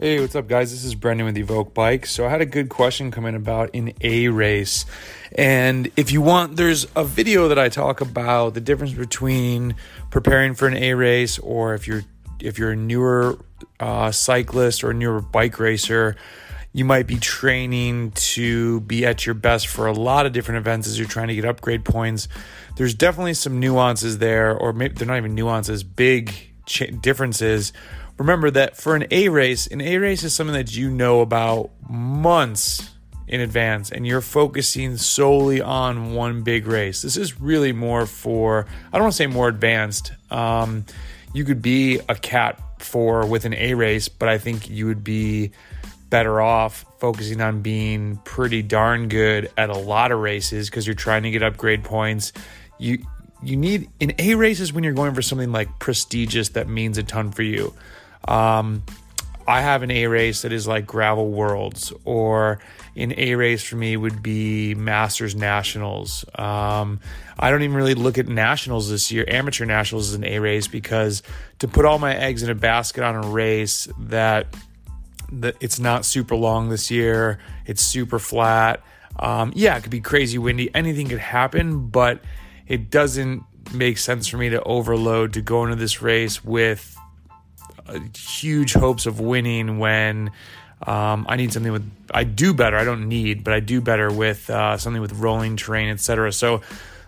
Hey, what's up, guys? This is Brendan with Evoke Bike. So, I had a good question come in about an A race. And if you want, there's a video that I talk about the difference between preparing for an A race or if you're if you're a newer uh, cyclist or a newer bike racer, you might be training to be at your best for a lot of different events as you're trying to get upgrade points. There's definitely some nuances there, or maybe they're not even nuances, big ch- differences remember that for an A race, an A race is something that you know about months in advance and you're focusing solely on one big race. This is really more for, I don't want to say more advanced. Um, you could be a cat 4 with an A race, but I think you would be better off focusing on being pretty darn good at a lot of races because you're trying to get upgrade points. You you need in A races when you're going for something like prestigious that means a ton for you. Um, I have an A race that is like Gravel Worlds, or an A race for me would be Masters Nationals. Um, I don't even really look at Nationals this year, amateur Nationals is an A race, because to put all my eggs in a basket on a race that that it's not super long this year, it's super flat. Um, yeah, it could be crazy windy, anything could happen, but it doesn't make sense for me to overload to go into this race with huge hopes of winning when um, I need something with I do better. I don't need, but I do better with uh, something with rolling terrain, etc. So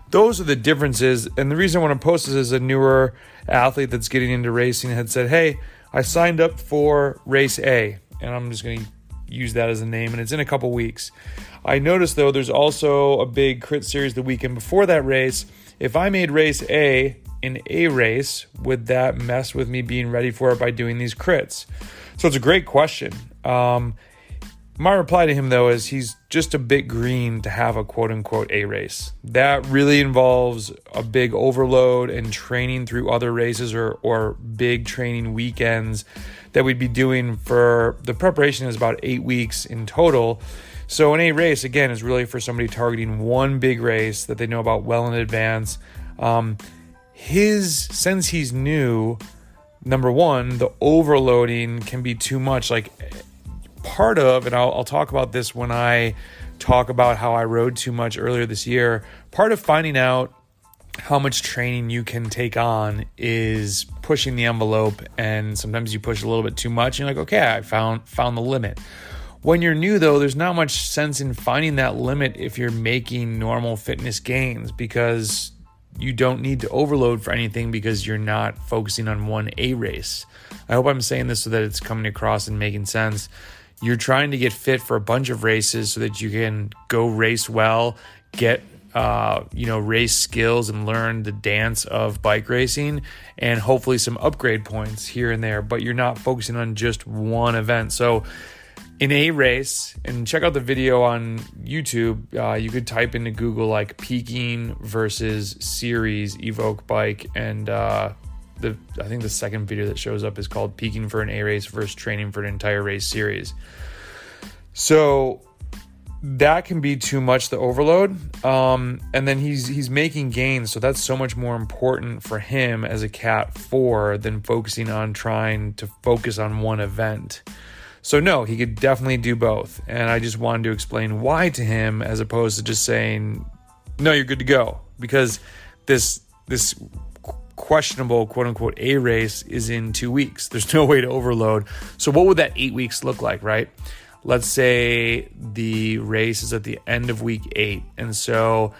those are the differences. And the reason I want to post this is a newer athlete that's getting into racing had said, "Hey, I signed up for race A, and I'm just going to use that as a name, and it's in a couple weeks." I noticed though there's also a big crit series the weekend before that race. If I made race A in a race, would that mess with me being ready for it by doing these crits? So it's a great question. Um, my reply to him though is he's just a bit green to have a quote unquote A race. That really involves a big overload and training through other races or, or big training weekends that we'd be doing for the preparation is about eight weeks in total. So an A race again is really for somebody targeting one big race that they know about well in advance. Um, his since he's new number one the overloading can be too much. Like part of and I'll, I'll, talk about this when i talk about how i rode too much earlier this year part of finding out how much training you can take on is pushing the envelope and sometimes you push a little bit too much and you're like okay i found found the limit. When you're new though there's not much sense in finding that limit if you're making normal fitness gains because you don't need to overload for anything because you're not focusing on one A race. I hope I'm saying this so that it's coming across and making sense. You're trying to get fit for a bunch of races so that you can go race well, get uh, you know, race skills and learn the dance of bike racing and hopefully some upgrade points here and there, but you're not focusing on just one event. So in a race and check out the video on youtube. Uh, you could type into google like peaking versus series evoke bike and uh, the i think the second video that shows up is called peaking for an a race versus training for an entire race series. So that can be too much the overload. Um, and then he's he's making gains so that's so much more important for him as a cat 4 than focusing on trying to focus on one event so, no, he could definitely do both. And I just wanted to explain why to him as opposed to just saying, no, you're good to go. Because this, this questionable quote unquote A race is in two weeks. There's no way to overload. So, what would that eight weeks look like, right? Let's say the race is at the end of week eight. And so,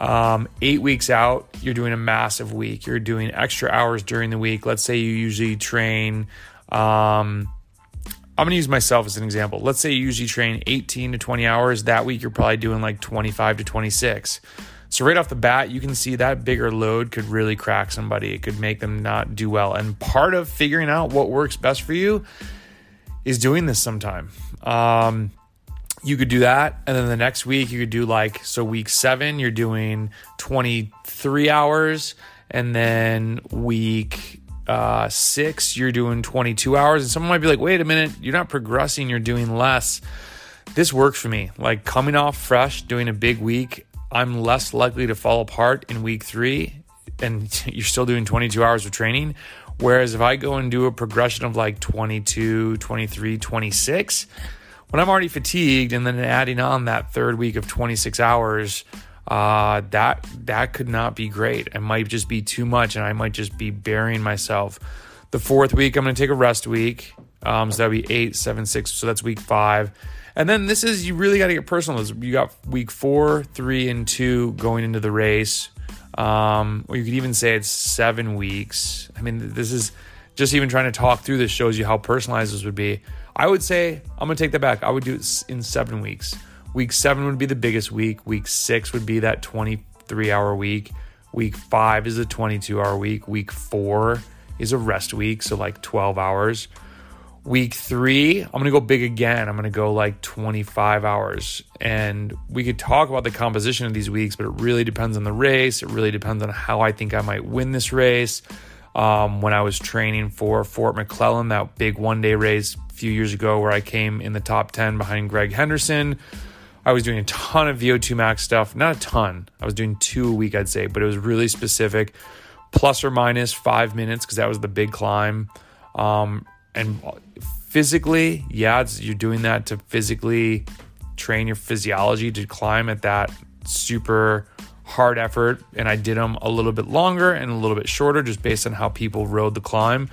um, eight weeks out, you're doing a massive week. You're doing extra hours during the week. Let's say you usually train. Um, I'm going to use myself as an example. Let's say you usually train 18 to 20 hours. That week, you're probably doing like 25 to 26. So, right off the bat, you can see that bigger load could really crack somebody. It could make them not do well. And part of figuring out what works best for you is doing this sometime. Um, you could do that. And then the next week, you could do like, so week seven, you're doing 23 hours. And then week uh, six, you're doing 22 hours. And someone might be like, wait a minute, you're not progressing, you're doing less. This works for me. Like coming off fresh, doing a big week, I'm less likely to fall apart in week three, and you're still doing 22 hours of training. Whereas if I go and do a progression of like 22, 23, 26, when I'm already fatigued and then adding on that third week of 26 hours, uh, that that could not be great. It might just be too much, and I might just be burying myself. The fourth week, I'm going to take a rest week. Um, so that'll be eight, seven, six. So that's week five. And then this is you really got to get personal. You got week four, three, and two going into the race. Um, or you could even say it's seven weeks. I mean, this is just even trying to talk through this shows you how personalized this would be. I would say I'm gonna take that back. I would do it in seven weeks. Week seven would be the biggest week. Week six would be that 23 hour week. Week five is a 22 hour week. Week four is a rest week, so like 12 hours. Week three, I'm gonna go big again. I'm gonna go like 25 hours. And we could talk about the composition of these weeks, but it really depends on the race. It really depends on how I think I might win this race. Um, when I was training for Fort McClellan, that big one day race a few years ago, where I came in the top 10 behind Greg Henderson. I was doing a ton of VO2 max stuff, not a ton. I was doing two a week, I'd say, but it was really specific, plus or minus five minutes because that was the big climb. Um, and physically, yeah, you're doing that to physically train your physiology to climb at that super hard effort. And I did them a little bit longer and a little bit shorter just based on how people rode the climb.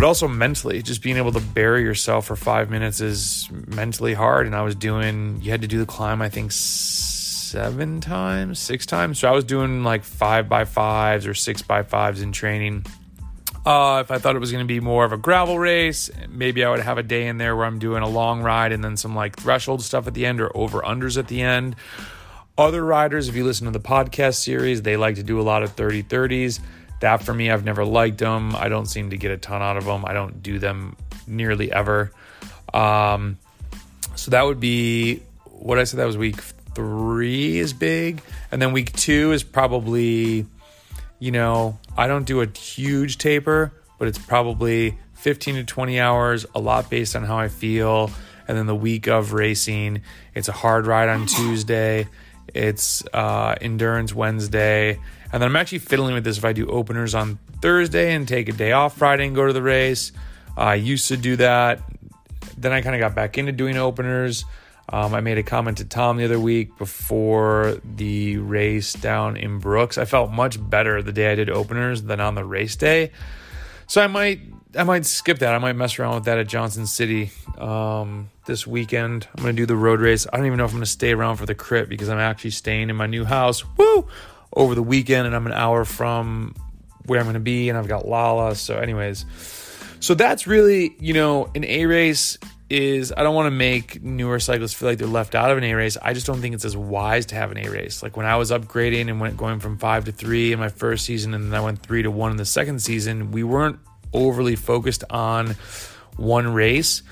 But also mentally, just being able to bury yourself for five minutes is mentally hard. And I was doing, you had to do the climb, I think, seven times, six times. So I was doing like five by fives or six by fives in training uh, if I thought it was going to be more of a gravel race, maybe I would have a day in there where I'm doing a long ride and then some like threshold stuff at the end or over unders at the end. Other riders, if you listen to the podcast series, they like to do a lot of 30 30s. That for me, I've never liked them. I don't seem to get a ton out of them. I don't do them nearly ever. Um, so that would be what I said. That was week three is big, and then week two is probably you know, I don't do a huge taper, but it's probably 15 to 20 hours, a lot based on how I feel. And then the week of racing, it's a hard ride on Tuesday, it's uh, endurance Wednesday. And then I'm actually fiddling with this if I do openers on Thursday and take a day off Friday and go to the race. I used to do that. Then I kind of got back into doing openers. Um, I made a comment to Tom the other week before the race down in Brooks. I felt much better the day I did openers than on the race day, so I might I might skip that. I might mess around with that at Johnson City um, this weekend. I'm gonna do the road race. I don't even know if I'm gonna stay around for the crit because I'm actually staying in my new house. Woo! Over the weekend, and I'm an hour from where I'm gonna be, and I've got Lala. So, anyways, so that's really you know an A race is I don't want to make newer cyclists feel like they're left out of an A race. I just don't think it's as wise to have an A race. Like when I was upgrading and went going from five to three in my first season, and then I went three to one in the second season, we weren't overly focused on one race.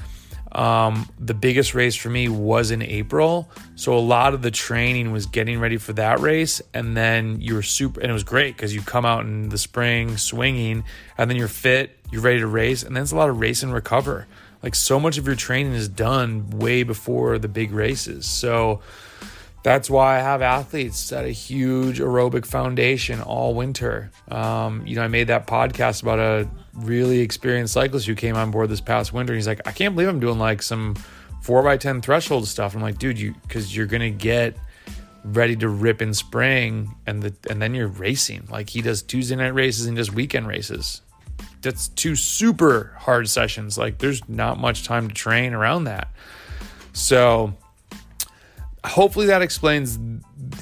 Um, the biggest race for me was in April. So a lot of the training was getting ready for that race. And then you were super, and it was great because you come out in the spring swinging, and then you're fit, you're ready to race. And then it's a lot of race and recover like so much of your training is done way before the big races. So that's why I have athletes at a huge aerobic foundation all winter. Um, you know, I made that podcast about a really experienced cyclist who came on board this past winter. He's like, I can't believe I'm doing like some four by ten threshold stuff. I'm like, dude, you because you're gonna get ready to rip in spring and the and then you're racing. Like he does Tuesday night races and does weekend races that's two super hard sessions. Like there's not much time to train around that. So hopefully that explains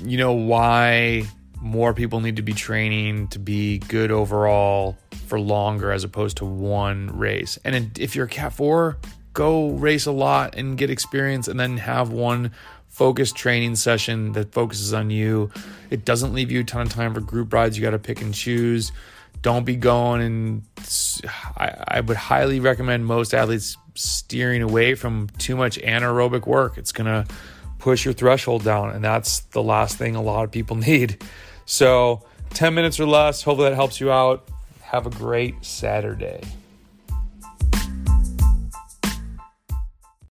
you know why more people need to be training to be good overall for longer as opposed to one race. And if you're a cat 4, go race a lot and get experience and then have one focused training session that focuses on you. It doesn't leave you a ton of time for group rides. You got to pick and choose don't be going and I, I, would highly recommend most athletes steering away from too much anaerobic work. It's going to push your threshold down, and that's the last thing a lot of people need. So, 10 minutes or less. Hopefully, that helps you out. Have a great Saturday.